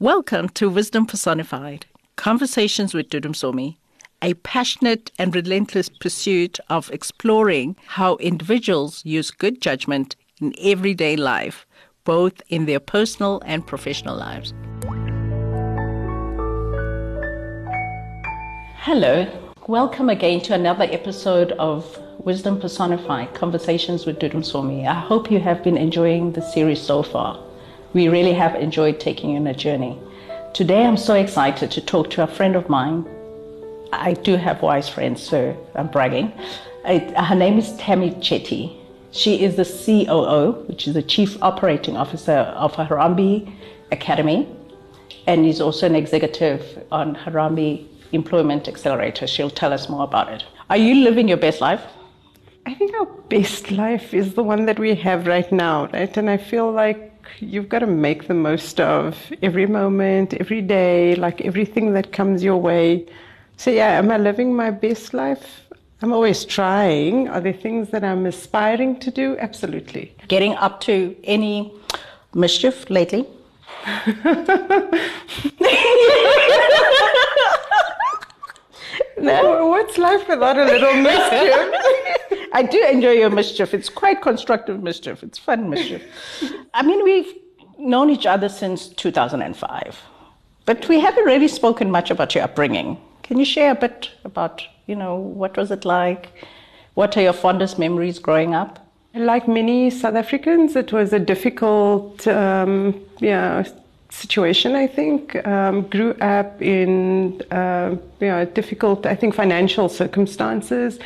Welcome to Wisdom Personified Conversations with Dudu Msomi, a passionate and relentless pursuit of exploring how individuals use good judgment in everyday life, both in their personal and professional lives. Hello, welcome again to another episode of Wisdom Personified Conversations with Dudu Msomi. I hope you have been enjoying the series so far. We really have enjoyed taking you on a journey. Today I'm so excited to talk to a friend of mine. I do have wise friends, so I'm bragging. her name is Tammy Chetty. She is the COO, which is the Chief Operating Officer of Harambee Academy, and is also an executive on Harambee Employment Accelerator. She'll tell us more about it. Are you living your best life? I think our best life is the one that we have right now, right? And I feel like you've got to make the most of every moment, every day, like everything that comes your way. So, yeah, am I living my best life? I'm always trying. Are there things that I'm aspiring to do? Absolutely. Getting up to any mischief lately? no. What's life without a little mischief? I do enjoy your mischief. It's quite constructive mischief. It's fun mischief. I mean, we've known each other since 2005, but we haven't really spoken much about your upbringing. Can you share a bit about, you know, what was it like? What are your fondest memories growing up? Like many South Africans, it was a difficult, um, yeah, situation. I think um, grew up in uh, you know, difficult, I think, financial circumstances.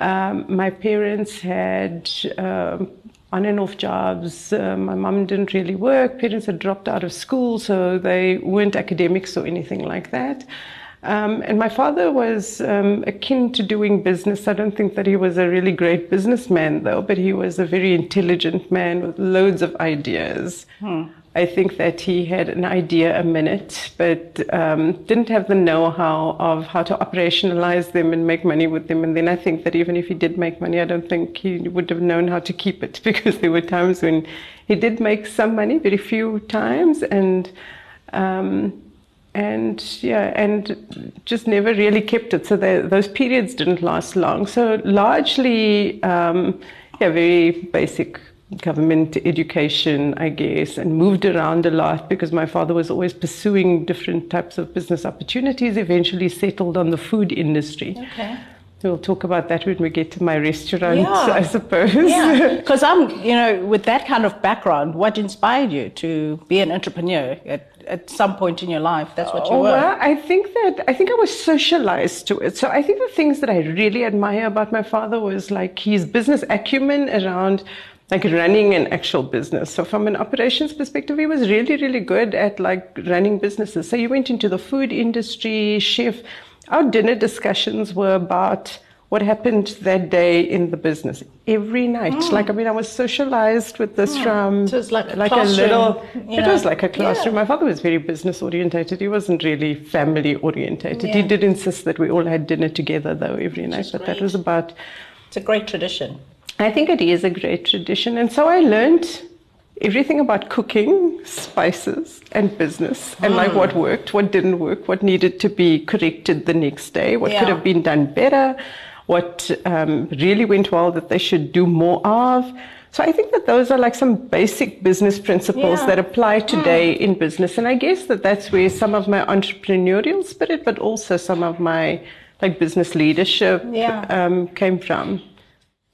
Um, my parents had um, on and off jobs. Uh, my mum didn't really work. Parents had dropped out of school, so they weren't academics or anything like that. Um, and my father was um, akin to doing business. I don't think that he was a really great businessman, though, but he was a very intelligent man with loads of ideas. Hmm. I think that he had an idea a minute, but um, didn't have the know how of how to operationalize them and make money with them. And then I think that even if he did make money, I don't think he would have known how to keep it because there were times when he did make some money, very few times, and um, and yeah, and just never really kept it. So those periods didn't last long. So largely, um, yeah, very basic government education, I guess, and moved around a lot because my father was always pursuing different types of business opportunities, eventually settled on the food industry. Okay. We'll talk about that when we get to my restaurant, yeah. I suppose. Yeah, because I'm, you know, with that kind of background, what inspired you to be an entrepreneur at, at some point in your life? That's what you oh, were. Well, I think that I think I was socialized to it. So I think the things that I really admire about my father was like his business acumen around like running an actual business. So from an operations perspective, he was really, really good at like running businesses. So he went into the food industry, chef. Our dinner discussions were about what happened that day in the business every night. Mm. Like I mean, I was socialized with this mm. from so was like, a, like a little. It was like a classroom. Yeah. My father was very business orientated. He wasn't really family orientated. Yeah. He did insist that we all had dinner together though every night. But great. that was about. It's a great tradition. I think it is a great tradition. And so I learned everything about cooking, spices, and business, and like what hmm. worked, what didn't work, what needed to be corrected the next day, what yeah. could have been done better, what um, really went well that they should do more of. So I think that those are like some basic business principles yeah. that apply today mm. in business. And I guess that that's where some of my entrepreneurial spirit, but also some of my like business leadership yeah. um, came from.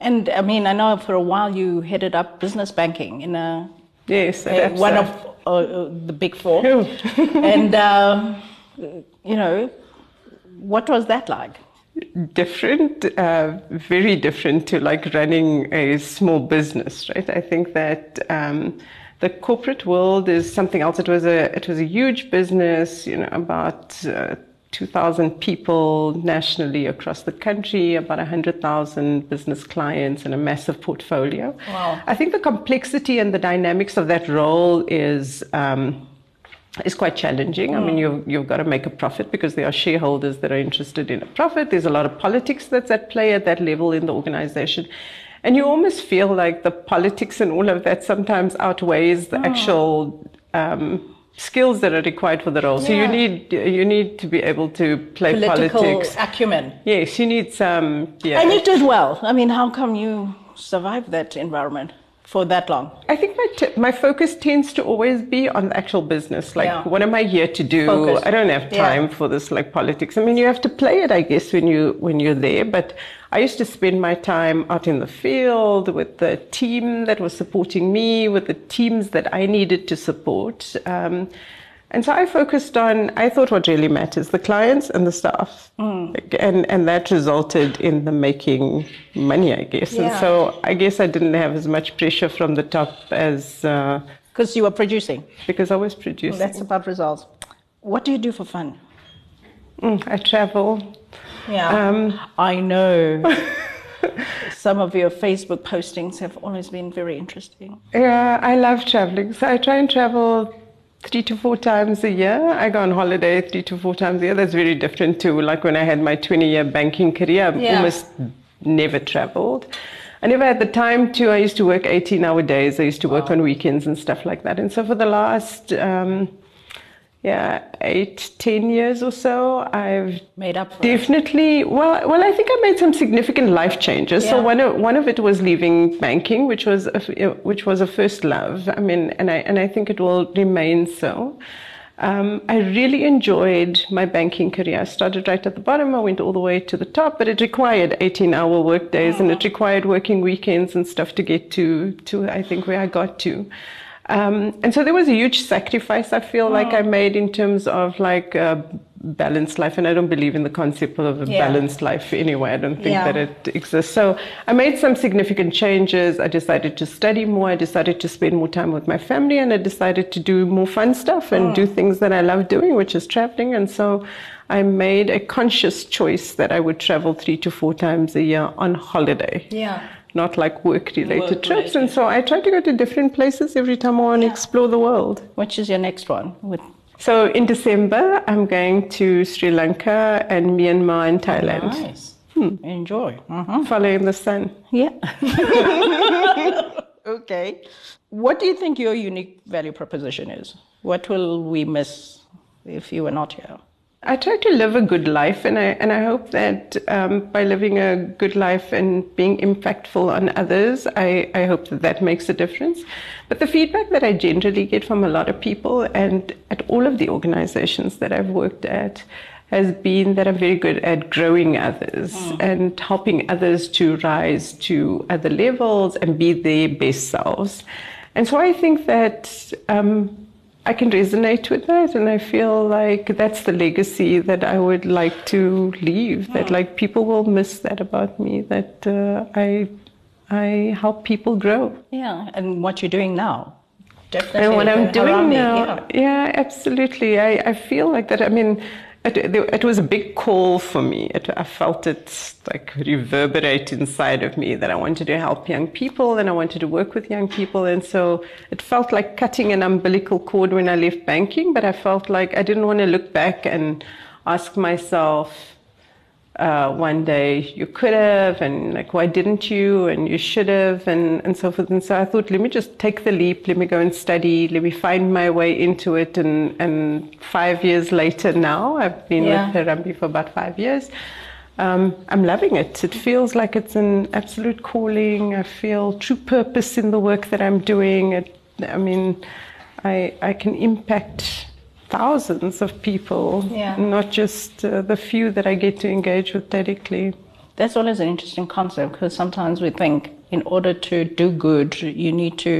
And I mean, I know for a while you headed up business banking in a yes, a, one of uh, uh, the big four. and uh, you know, what was that like? Different, uh, very different to like running a small business, right? I think that. Um, the corporate world is something else. It was a it was a huge business, you know, about uh, 2,000 people nationally across the country, about 100,000 business clients, and a massive portfolio. Wow. I think the complexity and the dynamics of that role is. Um, is quite challenging. Mm. I mean, mm. you've, you've got to make a profit because there are shareholders that are interested in a profit. There's a lot of politics that's at play at that level in the organization. And you almost feel like the politics and all of that sometimes outweighs the mm. actual um, skills that are required for the role. So you need you need to be able to play Political politics. acumen. Yes, you need some. Um, yeah. And you did well. I mean, how come you survived that environment for that long? I think my t- my focus tends to always be on the actual business. Like, Yeah. what am I here to do? Focus. I don't have Yeah. time for this like politics. I mean, you have to play it, I guess, when you when you're there. But I used to spend my time out in the field with the team that was supporting me, with the teams that I needed to support. Um, and so I focused on, I thought what really matters, the clients and the staff. And, and that resulted in the making money, I guess. And so I guess I didn't have as much pressure from the top as uh, Because you were producing. because I was producing. That's about results. What do you do for fun? Mm, I travel. Yeah. Um, I know. Some of your Facebook postings have always been very interesting. Yeah, I love traveling. So I try and travel three to four times a year. I go on holiday three to four times a year. That's very different to like when I had my 20 year banking career. I Yeah. almost never traveled. I never had the time to. I used to work 18 hour days. I used to work on weekends and stuff like that. And so for the last, um, yeah, eight, ten years or so, I've Made up for it. Definitely. Well, well, I think I made some significant life changes. So one of one of it was leaving banking, which was a, f- which was a first love. I mean, and I and I think it will remain so. Um, I really enjoyed my banking career. I started right at the bottom. I went all the way to the top, but it required 18-hour work days and it required working weekends and stuff to get to to I think where I got to. Um, and so there was a huge sacrifice I feel like I made in terms of like a balanced life. And I don't believe in the concept of a Yeah. balanced life anyway. I don't think Yeah. that it exists. So I made some significant changes. I decided to study more. I decided to spend more time with my family and I decided to do more fun stuff and do things that I love doing, which is traveling. And so I made a conscious choice that I would travel three to four times a year on holiday Yeah. Not like work related trips. And so I try to go to different places every time I want to explore the world. Which is your next one? With So in December, I'm going to Sri Lanka and Myanmar and Thailand, nice. Enjoy. Uh-huh. following the sun. Yeah. okay. What do you think your unique value proposition is? What will we miss if you were not here? I try to live a good life, and I and I hope that um, by living a good life and being impactful on others, I, I hope that that makes a difference. But the feedback that I generally get from a lot of people, and at all of the organizations that I've worked at, has been that I'm very good at growing others and helping others to rise to other levels and be their best selves. And so I think that. Um, I can resonate with that, and I feel like that's the legacy that I would like to leave. That like people will miss that about me. That uh, I I help people grow. Yeah, and what you're doing now. Definitely. And what I'm doing now, yeah. yeah, absolutely. I, I feel like that. I mean, it, it was a big call for me. It, I felt it like reverberate inside of me that I wanted to help young people and I wanted to work with young people. And so it felt like cutting an umbilical cord when I left banking, but I felt like I didn't want to look back and ask myself, uh, one day you could have and like why didn't you and you should have and, and so forth. And so i thought let me just take the leap let me go and study let me find my way into it. And, and five years later now i've been Yeah. with Harambee for about five years um, i'm loving it. It feels like it's an absolute calling. I feel true purpose in the work that i'm doing. It, i mean I, I can impact thousands of people, Yeah. not just uh, the few that I get to engage with directly. That's always an interesting concept because sometimes we think in order to do good, you need to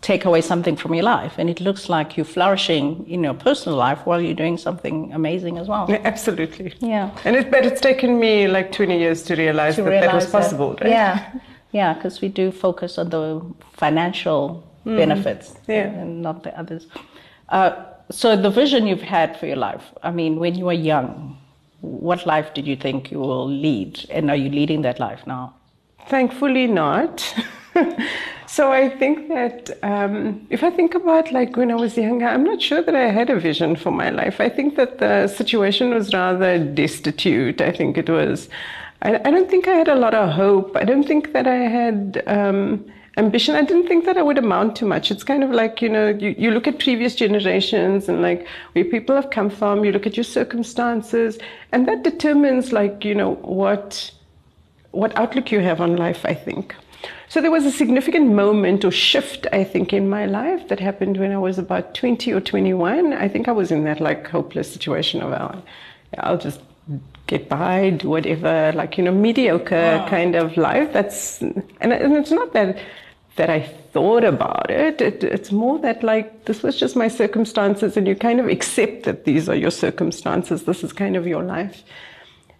take away something from your life. And it looks like you're flourishing in your personal life while you're doing something amazing as well. Yeah, absolutely. Yeah. And it, but it's taken me like 20 years to realize To that that was realize that- possible, right? Yeah, yeah, because we do focus on the financial benefits Yeah. and not the others. Uh, so the vision you've had for your life, I mean, when you were young, what life did you think you will lead? And are you leading that life now? Thankfully, not. so I think that um, if I think about like when I was younger, I'm not sure that I had a vision for my life. I think that the situation was rather destitute. I think it was. I, I don't think I had a lot of hope. I don't think that I had. Um, ambition. I didn't think that I would amount to much. It's kind of like, you know, you, you look at previous generations and like where people have come from, you look at your circumstances, and that determines like, you know, what what outlook you have on life, I think. So there was a significant moment or shift, I think, in my life that happened when I was about 20 or 21. I think I was in that like hopeless situation of, well, I'll just get by, do whatever, like, you know, mediocre wow. kind of life. That's, and, and it's not that, that I thought about it. it. It's more that like, this was just my circumstances and you kind of accept that these are your circumstances. This is kind of your life.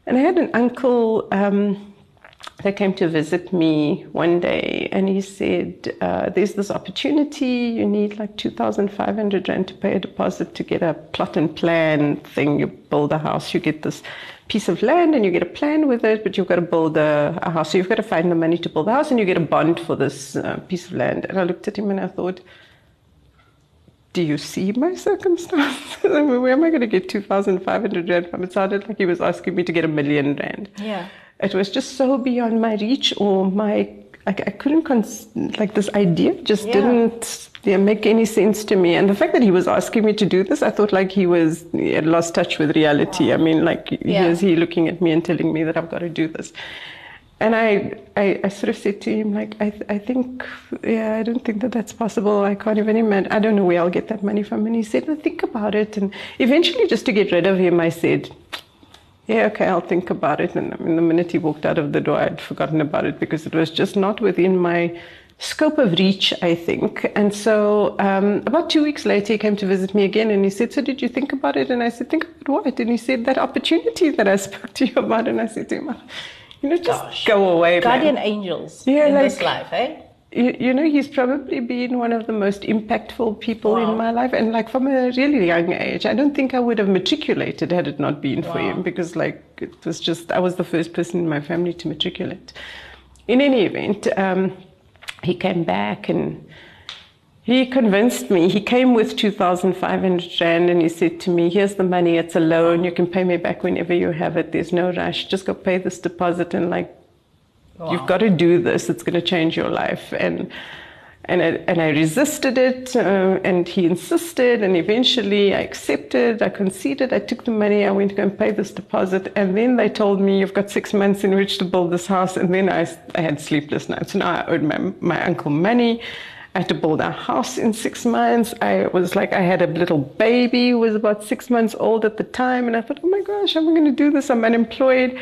And I had an uncle, um, they came to visit me one day and he said, uh, There's this opportunity. You need like 2,500 Rand to pay a deposit to get a plot and plan thing. You build a house, you get this piece of land and you get a plan with it, but you've got to build a, a house. So you've got to find the money to build the house and you get a bond for this uh, piece of land. And I looked at him and I thought, do you see my circumstances? I mean, where am I going to get 2,500 Rand from? It sounded like he was asking me to get a million Rand. Yeah it was just so beyond my reach or my I, I couldn't cons- like this idea just yeah. didn't yeah, make any sense to me and the fact that he was asking me to do this i thought like he was he had lost touch with reality wow. i mean like yeah. here's he looking at me and telling me that i've got to do this and I, I, I sort of said to him like I, I think yeah I don't think that that's possible I can't even imagine I don't know where I'll get that money from and he said well, think about it and eventually just to get rid of him I said yeah, okay, I'll think about it. And I mean, the minute he walked out of the door, I'd forgotten about it because it was just not within my scope of reach, I think. And so um, about two weeks later, he came to visit me again and he said, So did you think about it? And I said, Think about what? And he said, That opportunity that I spoke to you about. And I said to him, You know, just Gosh. go away. Guardian man. angels yeah, in like, this life, eh? You, you, know, he's probably been one of the most impactful people wow. in my life. And like from a really young age, I don't think I would have matriculated had it not been wow. for him because like it was just, I was the first person in my family to matriculate. In any event, um, he came back and he convinced me. He came with 2,500 Rand and he said to me, Here's the money, it's a loan. You can pay me back whenever you have it. There's no rush. Just go pay this deposit and like Wow. You've got to do this. It's going to change your life. And and I, and I resisted it, uh, and he insisted, and eventually I accepted. I conceded. I took the money. I went to go and pay this deposit, and then they told me you've got six months in which to build this house. And then I, I had sleepless nights. Now I owed my my uncle money. I had to build a house in six months. I was like, I had a little baby who was about six months old at the time, and I thought, oh my gosh, how am I going to do this? I'm unemployed.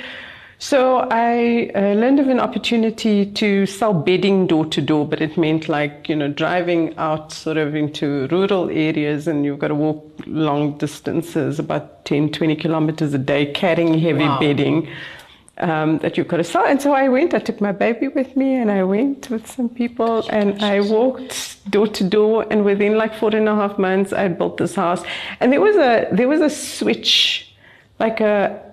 So I uh, learned of an opportunity to sell bedding door to door, but it meant like, you know, driving out sort of into rural areas and you've got to walk long distances, about 10, 20 kilometers a day, carrying heavy wow. bedding. Um, that you've got to sell. And so I went, I took my baby with me and I went with some people and I walked door to door and within like four and a half months I built this house. And there was a, there was a switch, like a,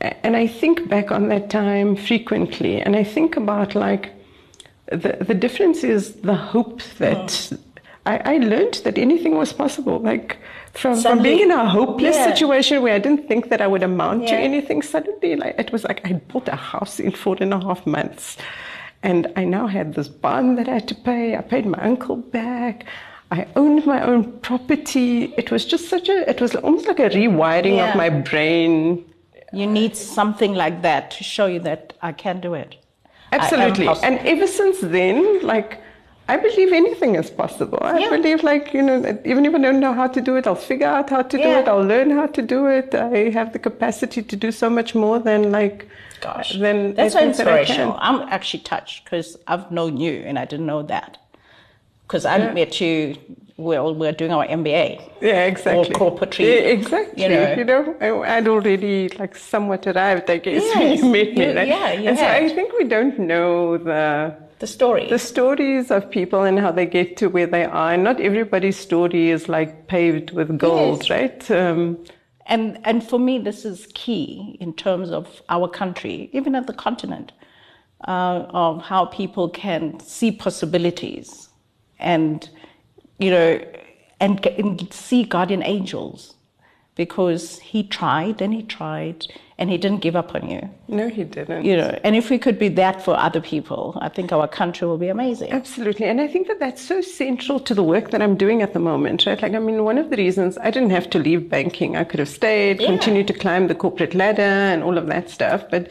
and I think back on that time frequently, and I think about like the the difference is the hope that oh. I, I learned that anything was possible. Like from, from being in a hopeless yeah. situation where I didn't think that I would amount yeah. to anything, suddenly like it was like I bought a house in four and a half months. And I now had this bond that I had to pay. I paid my uncle back. I owned my own property. It was just such a, it was almost like a rewiring yeah. of my brain you need something like that to show you that I can do it. Absolutely. And ever since then, like, I believe anything is possible. I yeah. believe, like, you know, even if I don't know how to do it, I'll figure out how to yeah. do it. I'll learn how to do it. I have the capacity to do so much more than, like, Gosh, than that's so inspirational. That I'm actually touched because I've known you and I didn't know that. Because I yeah. met you well, we're doing our MBA. Yeah, exactly. Or corporate. Yeah, exactly. You know, you know I, would already like somewhat arrived, I guess, yes. when you met me. Right? Yeah, you And had. so I think we don't know the the story. The stories of people and how they get to where they are. And not everybody's story is like paved with gold, yes. right? Um, and and for me, this is key in terms of our country, even at the continent, uh, of how people can see possibilities and you know, and, and see guardian angels. because he tried and he tried and he didn't give up on you. No, he didn't. You know, and if we could be that for other people, I think our country will be amazing. Absolutely. And I think that that's so central to the work that I'm doing at the moment, right? Like, I mean, one of the reasons I didn't have to leave banking, I could have stayed, Yeah. continued to climb the corporate ladder and all of that stuff. But,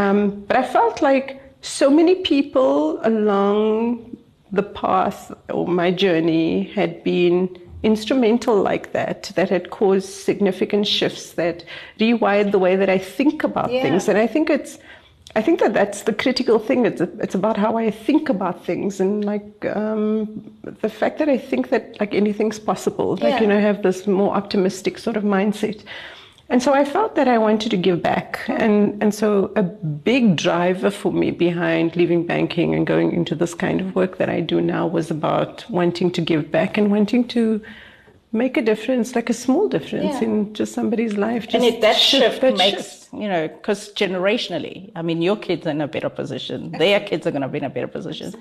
um, but I felt like so many people along the path or my journey had been instrumental like that, that had caused significant shifts, that rewired the way that I think about Yeah. things. And I think it's, I think that that's the critical thing. It's, it's about how I think about things and like um, the fact that I think that like anything's possible. Like, you know, have this more optimistic sort of mindset. And so I felt that I wanted to give back. And, and so a big driver for me behind leaving banking and going into this kind of work that I do now was about wanting to give back and wanting to make a difference, like a small difference Yeah. in just somebody's life. and Just if that shift that makes, shift. you know, because generationally, I mean, your kids are in a better position, their kids are going to be in a better position.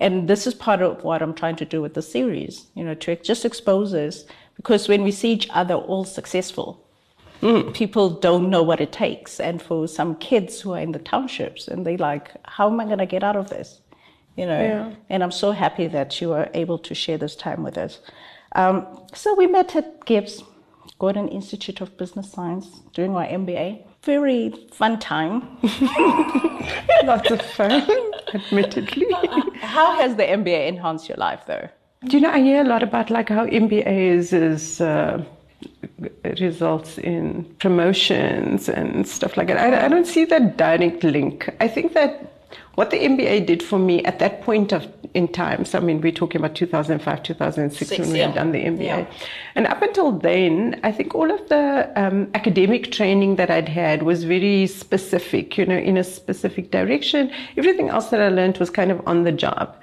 And this is part of what I'm trying to do with the series, you know, to just expose us. Because when we see each other all successful, people don't know what it takes. And for some kids who are in the townships, and they like, how am I going to get out of this? You know, Yeah. and I'm so happy that you are able to share this time with us. Um, so we met at GIBS, Gordon Institute of Business Science, doing our MBA. Very fun time. Lots of fun, admittedly. How has the MBA enhanced your life, though? Do you know, I hear a lot about like how MBAs is, uh, results in promotions and stuff like that. I, I don't see that direct link. I think that what the MBA did for me at that point of in time, so I mean, we're talking about 2005, 2006 Six, when we yeah. had done the MBA. Yeah. And up until then, I think all of the um, academic training that I'd had was very specific, you know, in a specific direction. Everything else that I learned was kind of on the job.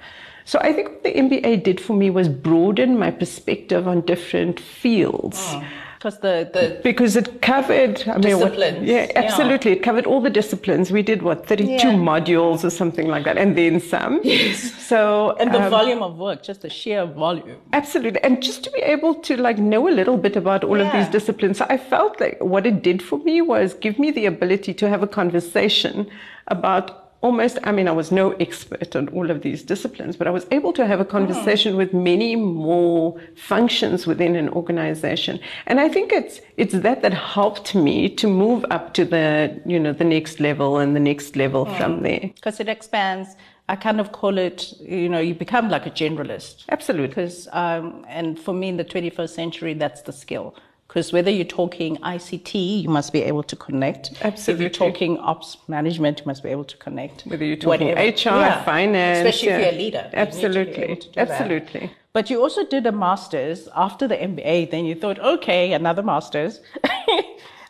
So I think what the MBA did for me was broaden my perspective on different fields. Because the, the Because it covered, I mean, what, Disciplines, yeah, yeah. absolutely. It covered all the disciplines. We did what, 32 Yeah. modules or something like that, and then some. Yes. So, and the um, volume of work, just the sheer volume. Absolutely. And just to be able to like know a little bit about all of these disciplines. So I felt like what it did for me was give me the ability to have a conversation about almost, I mean, I was no expert on all of these disciplines, but I was able to have a conversation with many more functions within an organization. And I think it's, it's that that helped me to move up to the, you know, the next level and the next level from there. Because it expands. I kind of call it, you know, you become like a generalist. Absolutely. Because, um, and for me in the 21st century, that's the skill. Because whether you're talking ICT, you must be able to connect. Absolutely. If Absolutely. you're talking ops management, you must be able to connect. Whether you're talking Whatever. HR, Yeah. finance. Especially if you're a leader. You need to be Absolutely. able to do that. Absolutely. But you also did a master's after the MBA, then you thought, okay, another master's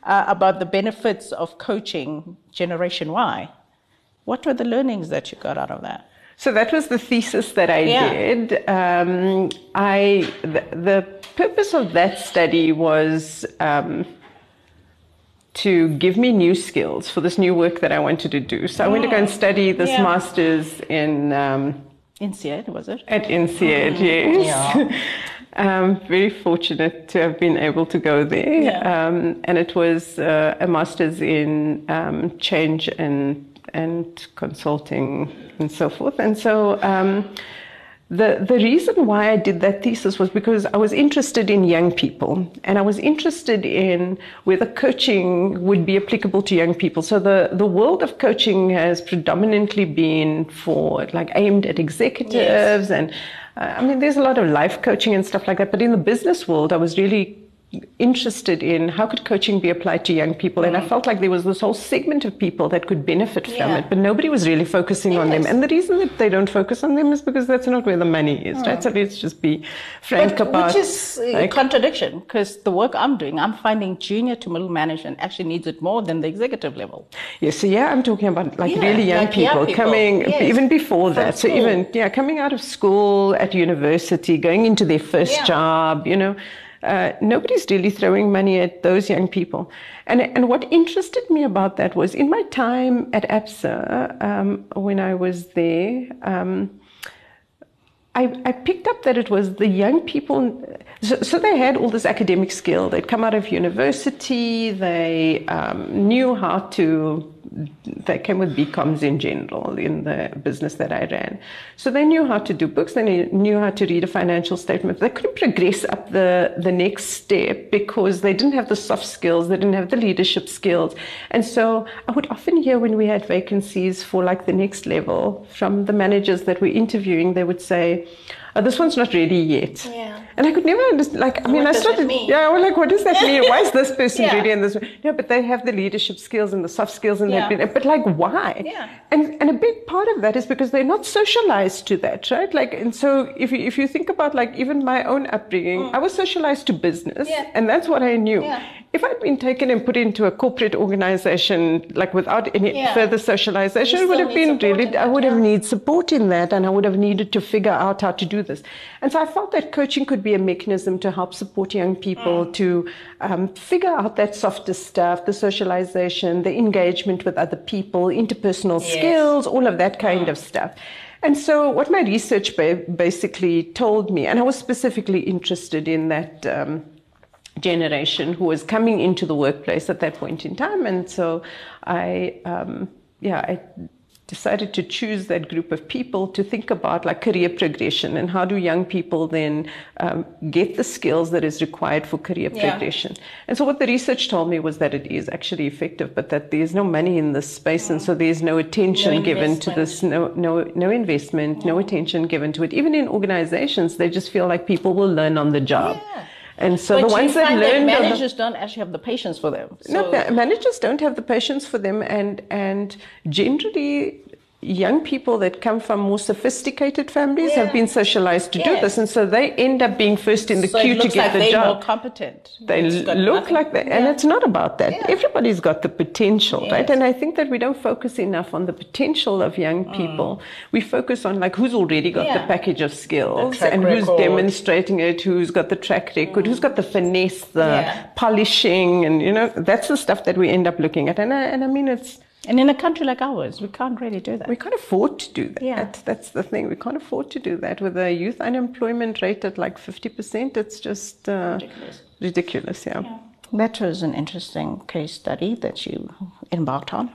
uh, about the benefits of coaching Generation Y. What were the learnings that you got out of that? So that was the thesis that I Yeah. did. Um, I the, the purpose of that study was um, to give me new skills for this new work that I wanted to do. So I went to go and study this Yeah. master's in um, INSEAD, was it? at INSEAD. Yes. Yeah. Um, very fortunate to have been able to go there. Yeah. Um, and it was uh, a master's in um, change and, and consulting and so forth. And so um, the, the reason why I did that thesis was because I was interested in young people and I was interested in whether coaching would be applicable to young people. So the, the world of coaching has predominantly been for like aimed at executives and uh, I mean, there's a lot of life coaching and stuff like that. But in the business world, I was really interested in how could coaching be applied to young people and i mm-hmm. felt like there was this whole segment of people that could benefit from Yeah. it but nobody was really focusing on them and the reason that they don't focus on them is because that's not where the money is right so mm. let's just be frank But about which is a like, contradiction because the work I'm doing, I'm finding junior to middle management actually needs it more than the executive level. Yes, so yeah, I'm talking about like Yeah, really young like young people, people, coming yes. even before From that. So even yeah, coming out of school at university, going into their first Yeah. job, you know. Uh, nobody's really throwing money at those young people. And, and what interested me about that was in my time at ABSA, um, when I was there, um, I, I picked up that it was the young people. So, so they had all this academic skill. They'd come out of university. They um, knew how to. They came with BComs in general in the business that I ran. So they knew how to do books. They knew how to read a financial statement. They couldn't progress up the, the next step because they didn't have the soft skills. They didn't have the leadership skills. And so I would often hear when we had vacancies for like the next level from the managers that we're interviewing, they would say, oh, this one's not ready yet. Yeah. And I could never understand. Like, I mean, What I started. mean? Yeah, well, like, what does that mean? Why is this person Yeah. ready and this? No, but they have the leadership skills and the soft skills, and Yeah. they've been. But like, why? Yeah. And and a big part of that is because they're not socialized to that, right? Like, and so if you if you think about like even my own upbringing, I was socialized to business, Mm. Yeah. and that's what I knew. Yeah. If I'd been taken and put into a corporate organization, like without any Yeah. further socialization, it would have been really. in I that, would have yeah. need support in that, and I would have needed to figure out how to do this. And so I felt that coaching could be a mechanism to help support young people Mm. to um, figure out that softer stuff, the socialization, the engagement with other people, interpersonal Yes. skills, all of that kind of stuff. And so, what my research ba- basically told me, and I was specifically interested in that. Um, generation who was coming into the workplace at that point in time. And so I, um, yeah, I decided to choose that group of people to think about like career progression and how do young people then um, get the skills that is required for career Yeah. progression. And so what the research told me was that it is actually effective, but that there's no money in this space, and so there's no attention No given to this, no no no investment, no attention given to it. Even in organizations, they just feel like people will learn on the job. And so but the ones that learned that on the- managers don't actually have the patience for them. So, no, managers don't have the patience for them, and and generally, young people that come from more sophisticated families Yeah. have been socialized to do this, and so they end up being first in the so queue it to looks get like the they're job. more competent. They look nothing- like that, and Yeah. it's not about that. Yeah. Everybody's got the potential, right? And I think that we don't focus enough on the potential of young people. We focus on like who's already got the Mm. Package of skills and who's demonstrating it, who's got the track record, who's got the finesse, the polishing, and you know that's the stuff that we end up looking at. And I, and I mean it's. And in a country like ours, we can't really do that. We can't afford to do that. Yeah. That's the thing. We can't afford to do that. With a youth unemployment rate at like 50%, it's just uh, Ridiculous. ridiculous. yeah. That was an interesting case study that you embarked on.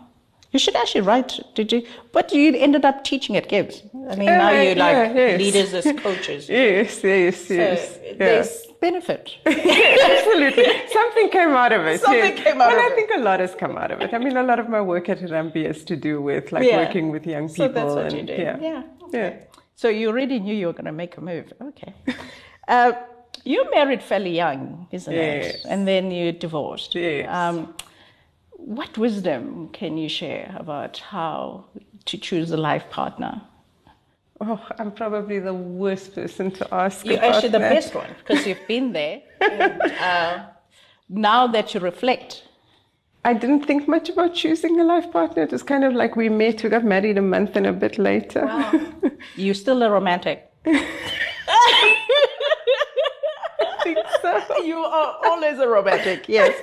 You should actually write. Did you? But you ended up teaching at GIBS. I mean, now you're like yeah, yes. leaders as coaches. Yes, yes, So yes. yeah. there's benefit. Absolutely. Something came out of it. Something yes. came out of I think a lot has come out of it. I mean, a lot of my work at Rambi has to do with like Yeah. working with young people. So that's what and, you do. Yeah. Yeah. Yeah. So you already knew you were going to make a move. Okay. uh, you married fairly young, isn't Yes. it? And then you divorced. Yes. Um, what wisdom can you share about how to choose a life partner? Oh, I'm probably the worst person to ask. You're actually the that. best one because you've been there. And, uh, now that you reflect, I didn't think much about choosing a life partner. It was kind of like we met, we got married a month and a bit later. you're still a romantic. I think so. You are always a romantic, yes.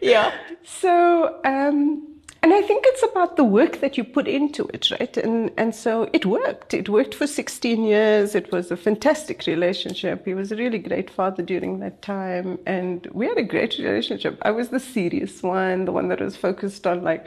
Yeah. So, um, and I think it's about the work that you put into it, right? And and so it worked. It worked for 16 years. It was a fantastic relationship. He was a really great father during that time, and we had a great relationship. I was the serious one, the one that was focused on like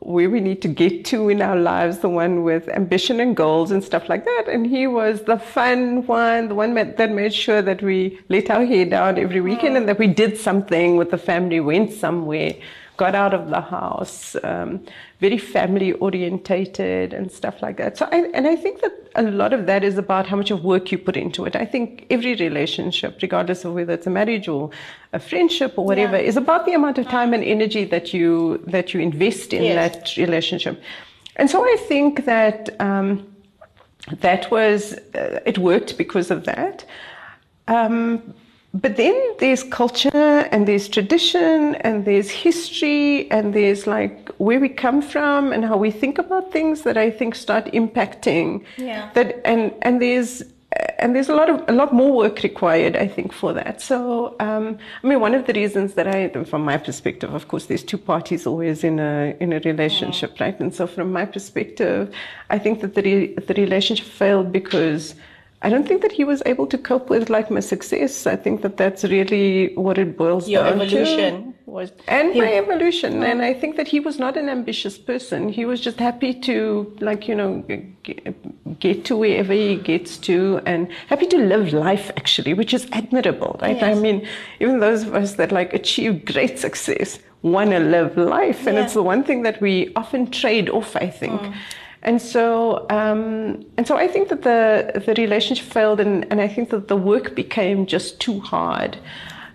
where we need to get to in our lives, the one with ambition and goals and stuff like that. And he was the fun one, the one that that made sure that we let our hair down every weekend mm. and that we did something with the family, went somewhere, got out of the house, um, very family orientated and stuff like that. So, I, and I think that a lot of that is about how much of work you put into it. I think every relationship, regardless of whether it's a marriage or a friendship or whatever, Yeah. is about the amount of time and energy that you that you invest in Yes. that relationship. And so I think that um, that was uh, it worked because of that. Um, but then there's culture and there's tradition and there's history and there's like where we come from and how we think about things that I think start impacting Yeah. that and and there's and there's a lot of a lot more work required, I think, for that. So, um, I mean, one of the reasons that I, from my perspective, of course, there's two parties always in a in a relationship, right? And so, from my perspective, I think that the re- the relationship failed because I don't think that he was able to cope with like my success. I think that that's really what it boils Your down evolution to. was And he- my evolution. Oh. And I think that he was not an ambitious person. He was just happy to, like, you know, get to wherever he gets to and happy to live life, actually, which is admirable, right? I mean, even those of us that like achieve great success want to live life. And Yeah. it's the one thing that we often trade off, I think. Mm. And so, um, and so, I think that the the relationship failed, and, and I think that the work became just too hard.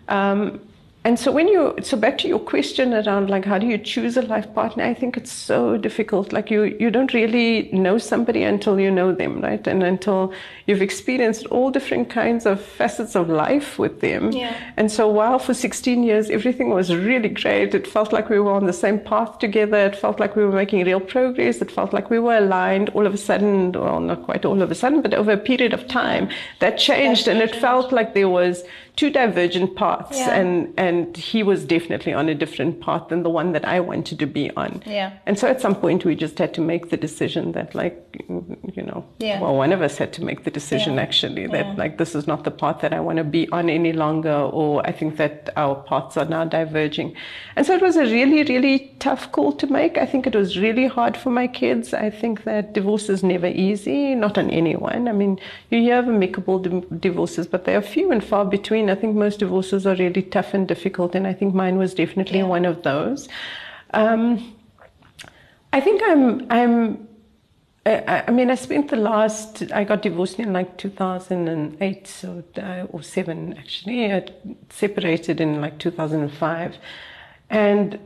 Um, and so, when you so back to your question around like how do you choose a life partner? I think it's so difficult. Like you you don't really know somebody until you know them, right? And until you've experienced all different kinds of facets of life with them. Yeah. And so while for 16 years everything was really great, it felt like we were on the same path together, it felt like we were making real progress, it felt like we were aligned, all of a sudden, well, not quite all of a sudden, but over a period of time, that changed and it felt like there was two divergent paths Yeah. and, and he was definitely on a different path than the one that I wanted to be on. Yeah. And so at some point we just had to make the decision that like, you know, Yeah. well, one of us had to make the decision Yeah. actually that like this is not the path that I want to be on any longer, or I think that our paths are now diverging. And so it was a really, really tough call to make. I think it was really hard for my kids. I think that divorce is never easy, not on anyone. I mean, you hear of amicable di- divorces, but they are few and far between. I think most divorces are really tough and difficult, and I think mine was definitely Yeah. one of those. Um, I think I'm I'm I, I mean, I spent the last, I got divorced in like 2008 so, uh, or 7 actually. I separated in like 2005. And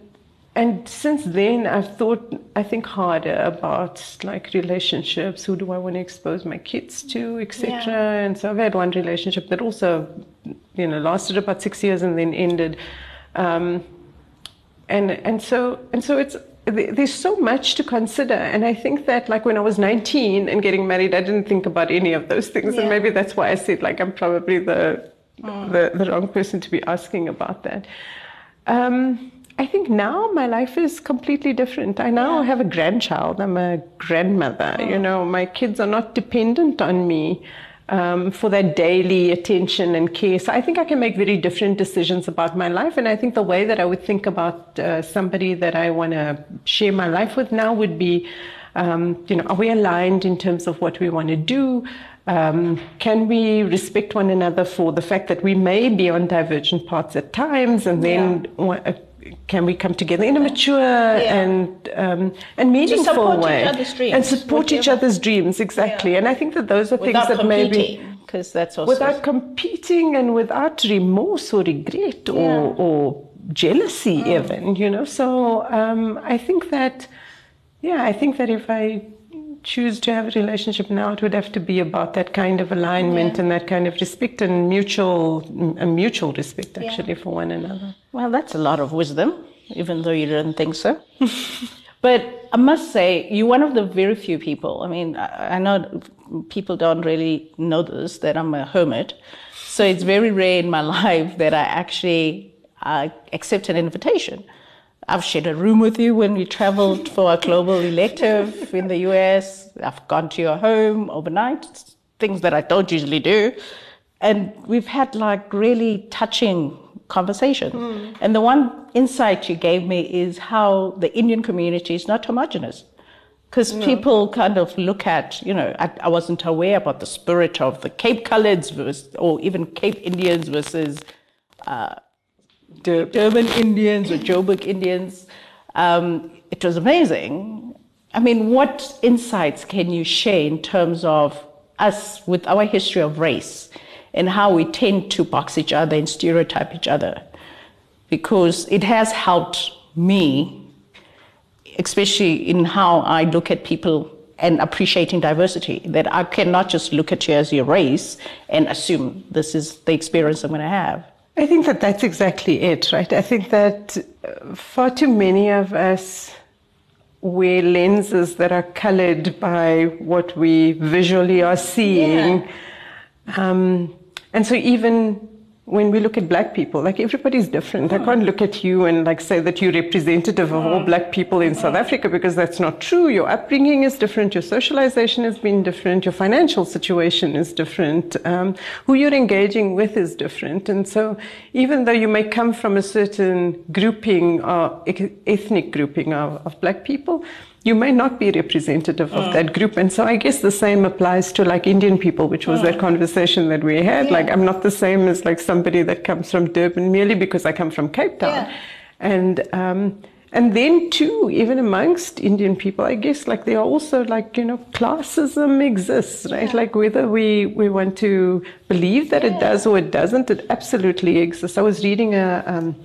and since then, I've thought, I think, harder about like relationships. Who do I want to expose my kids to, etc. Yeah. And so I've had one relationship that also, you know, lasted about six years and then ended. Um, and and so and so it's there's so much to consider and i think that like when i was 19 and getting married i didn't think about any of those things Yeah. and maybe that's why i said like i'm probably the the, the wrong person to be asking about that um, I think now my life is completely different. I now have a grandchild. I'm a grandmother. You know, my kids are not dependent on me um, for their daily attention and care. So I think I can make very different decisions about my life. And I think the way that I would think about uh, somebody that I want to share my life with now would be, um, you know, are we aligned in terms of what we want to do? Um, can we respect one another for the fact that we may be on divergent paths at times, and then uh, can we come together in a mature and um, and meaningful support each way other's dreams, and support each other's dreams exactly? Yeah. And I think that those are without things that maybe because that's also without competing and without remorse or regret or, Yeah. Mm. or jealousy even you know so um, i think that yeah i think that if i choose to have a relationship now it would have to be about that kind of alignment Yeah. and that kind of respect and mutual a mutual respect actually for one another Well, that's a lot of wisdom, even though you didn't think so. but I must say, you're one of the very few people. I mean, I, I know people don't really know this that I'm a hermit. So it's very rare in my life that I actually uh, accept an invitation. I've shared a room with you when we traveled for a global elective in the US. I've gone to your home overnight, things that I don't usually do. And we've had like really touching conversations. Hmm. And the one insight you gave me is how the Indian community is not homogenous. Because people kind of look at, you know, I, I wasn't aware about the spirit of the Cape Coloureds versus, or even Cape Indians versus uh, Dur- Durban Indians or Joburg Indians. Um, it was amazing. I mean, what insights can you share in terms of us with our history of race and how we tend to box each other and stereotype each other? Because it has helped me, especially in how I look at people and appreciating diversity, that I cannot just look at you as your race and assume this is the experience I'm going to have. I think that that's exactly it, right? I think that uh, far too many of us wear lenses that are colored by what we visually are seeing. Um, and so even when we look at black people, like everybody's different. I can't look at you and like say that you're representative of all black people in South Africa because that's not true. Your upbringing is different. Your socialization has been different. Your financial situation is different. Um, who you're engaging with is different. And so even though you may come from a certain grouping or ethnic grouping of, of black people, you may not be representative of that group. And so I guess the same applies to like Indian people, which was that conversation that we had. Yeah. Like I'm not the same as like somebody that comes from Durban merely because I come from Cape Town. Yeah. And um, and then too, even amongst Indian people, I guess like there are also like, you know, classism exists, right? Like whether we, we want to believe that it does or it doesn't, it absolutely exists. I was reading a um,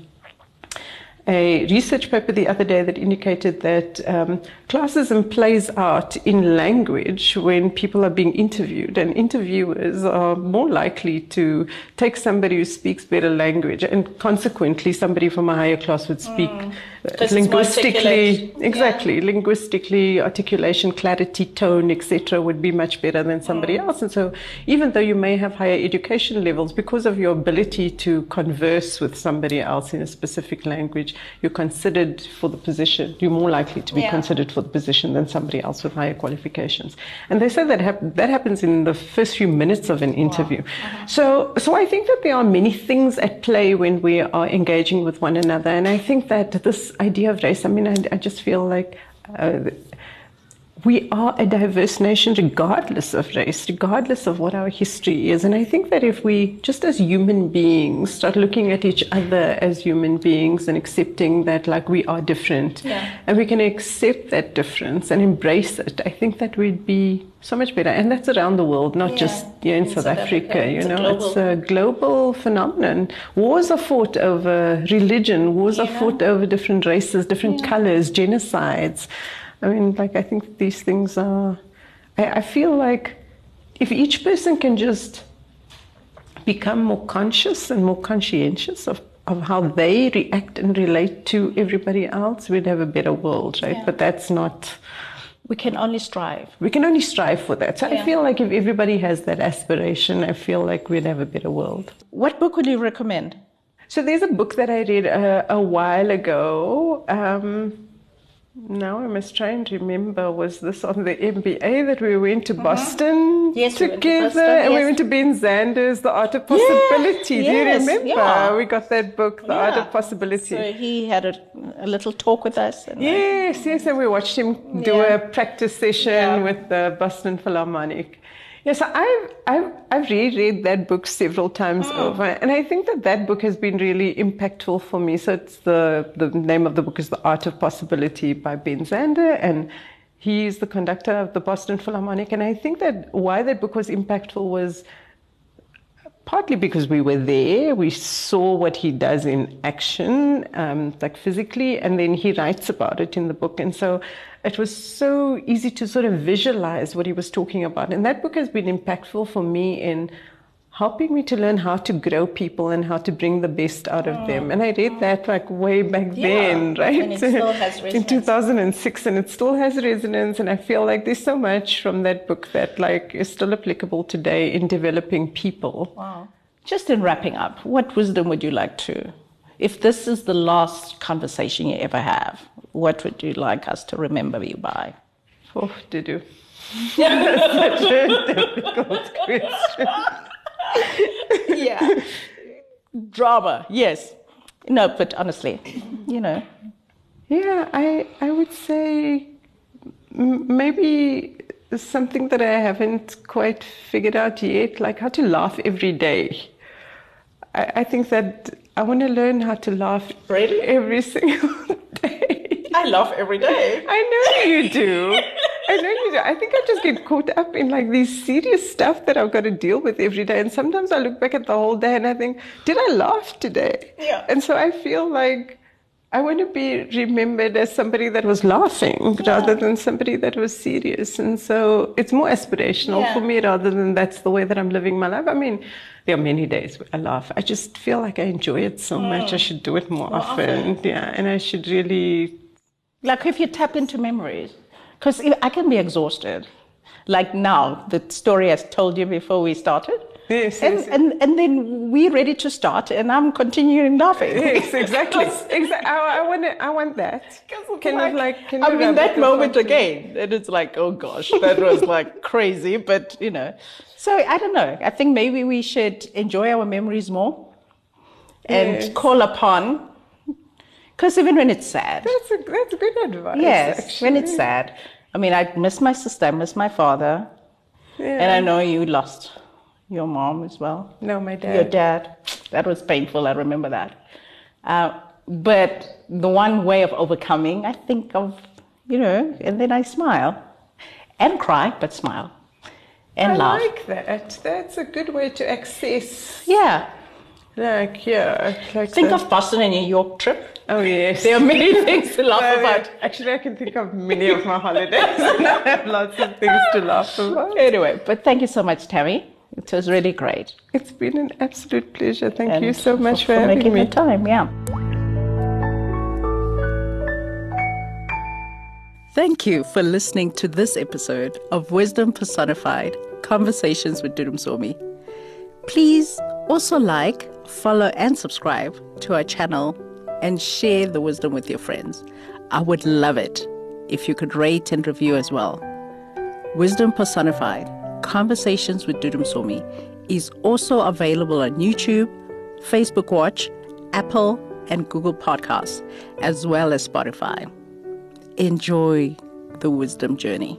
a research paper the other day that indicated that um, classism plays out in language when people are being interviewed, and interviewers are more likely to take somebody who speaks better language, and consequently, somebody from a higher class would speak. uh, linguistically, exactly, linguistically, articulation, clarity, tone, etc., would be much better than somebody else. And so, even though you may have higher education levels, because of your ability to converse with somebody else in a specific language, you're considered for the position. You're more likely to be Yeah. considered for the position than somebody else with higher qualifications. And they say that hap- that happens in the first few minutes of an interview. So, so I think that there are many things at play when we are engaging with one another. And I think that this idea of race, I mean, I, I just feel like. Uh, we are a diverse nation regardless of race, regardless of what our history is. And I think that if we, just as human beings, start looking at each other as human beings and accepting that, like, we are different, Yeah. and we can accept that difference and embrace it, I think that we'd be so much better. And that's around the world, not Yeah. just here in, In South, South Africa, Africa. you know, global- it's a global phenomenon. Wars are fought over religion, wars are fought over different races, different colors, genocides. I mean, like, I think these things are. I, I feel like if each person can just become more conscious and more conscientious of, of how they react and relate to everybody else, we'd have a better world, right? Yeah. But that's not. We can only strive. We can only strive for that. So I feel like if everybody has that aspiration, I feel like we'd have a better world. What book would you recommend? So there's a book that I read uh, a while ago. Um, now I must try and remember. Was this on the MBA that we went to Boston Mm-hmm. Yes, we went to together? Boston, And we went to Ben Zanders, The Art of Possibility. Yeah, Do you remember? yeah. We got that book, The Art of Possibility. So he had a, a little talk with us. And Yes, yes, and we watched him do Yeah. a practice session Yeah. with the Boston Philharmonic. Yes, I've, I've, I've reread that book several times Mm. over, and I think that that book has been really impactful for me. So it's the, the name of the book is The Art of Possibility by Ben Zander, and he's the conductor of the Boston Philharmonic. And I think that why that book was impactful was partly because we were there, we saw what he does in action, um, like physically, and then he writes about it in the book. And so it was so easy to sort of visualize what he was talking about. And that book has been impactful for me in helping me to learn how to grow people and how to bring the best out of them. And I read that like way back Yeah, then, right? and it still has in 2006, and it still has resonance. And I feel like there's so much from that book that like is still applicable today in developing people. Wow. Just in wrapping up, what wisdom would you like to, if this is the last conversation you ever have, what would you like us to remember you by? Oh, did you? Such a difficult question. yeah. Drama, yes. No, but honestly, you know, Yeah, I I would say m- maybe something that I haven't quite figured out yet, like how to laugh every day. I, I think that I want to learn how to laugh Really? every single day. I laugh every day. I know you do. I know you do. I think I just get caught up in like these serious stuff that I've got to deal with every day. And sometimes I look back at the whole day and I think, did I laugh today? Yeah. And so I feel like I want to be remembered as somebody that was laughing rather than somebody that was serious. And so it's more aspirational Yeah. for me rather than that's the way that I'm living my life. I mean, there are many days where I laugh. I just feel like I enjoy it so much. Mm. I should do it more, often. Yeah. And I should really Like if you tap into memories, because I can be exhausted. Like now, the story I told you before we started, Yes, and, yes, yes. and and then we're ready to start, and I'm continuing laughing. Yes, exactly. exactly. I, I want it, I want that. Kind of like. Can I you mean, rub that moment off? again, and it's like, oh gosh, that was like crazy, but you know. So I don't know. I think maybe we should enjoy our memories more and Yes. call upon, because even when it's sad, That's a, that's good advice. yes, when it's sad. I mean, I miss my sister, I miss my father, Yeah. and I know you lost your mom as well. No, my dad. Your dad. That was painful. I remember that. Uh, but the one way of overcoming, I think of, you know, and then I smile and cry, but smile and I laugh. like that. That's a good way to access, yeah. like, yeah, like Think of Boston and New York trip. Oh yes. There are many things to laugh about. Actually, I can think of many of my holidays. and I have lots of things to laugh about. Anyway, but thank you so much, Tammy. It was really great. It's been an absolute pleasure. Thank And you so much for, having making me. the time. Yeah. Thank you for listening to this episode of Wisdom Personified Conversations with Dudu Msomi. Please also like, follow, and subscribe to our channel and share the wisdom with your friends. I would love it if you could rate and review as well. Wisdom Personified Conversations with Dudu Msomi is also available on YouTube, Facebook Watch, Apple, and Google Podcasts, as well as Spotify. Enjoy the wisdom journey.